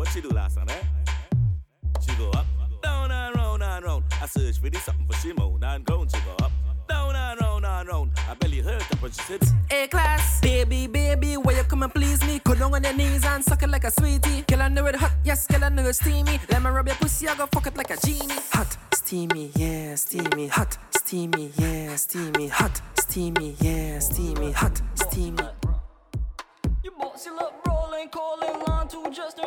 round. What she do last night, eh? She go up, down and round and round. I search for this something for she moan and ground. She go up, down and round and round. I barely heard up when she said, A class, baby, baby, where you come and please me? Go down on your knees and suck it like a sweetie. Girl, I know it hot, yes, girl, I know it steamy. Let me rub your pussy, I go fuck it like a genie. Hot, steamy, yeah, steamy. Hot, steamy, yeah, steamy. Hot, steamy, yeah, steamy. Hot, steamy. Your bossy look rolling, calling, line two just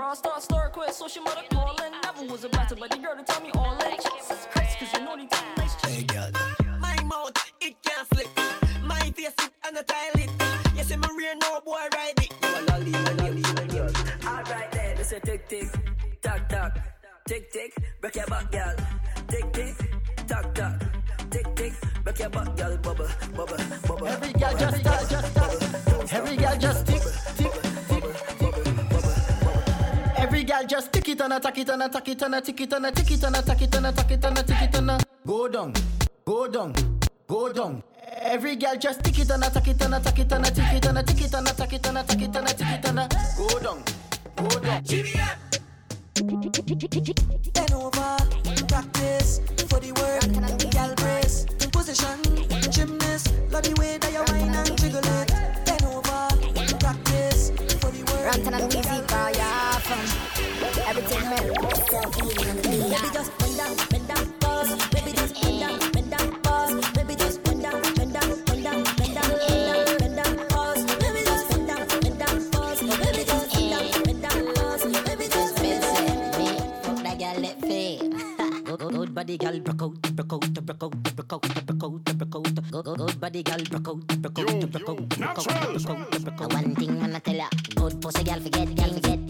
nearly. Bra start, start, quit, so she mother calling. Never was about to let the girl to tell me all in. Jesus Christ, cause you know the thing nice. Hey, girl. My mouth, it can't slip. My face it and the tile it. You see me rear no boy ride it. You a lolly, you a lolly, you a lolly. Alright then, this a tick tick, tock tock, tick tick, break your back, girl. Girl just tick it and attack it and attack it and a tick it and a tick it and attack it and attack it and a tick it and a go down, go down, go down. Every girl just tick it and attack it and attack it and a tick it and a tick it and attack it and attack it and a tick it and a go down, go down. Bend over, practice for the work. Girl brace, position, gymnast. Love the way that you whine and jiggle it. Bend over, practice for the work. Rantan and One thing I'ma tell ya, good pussy girl forget, girl forget.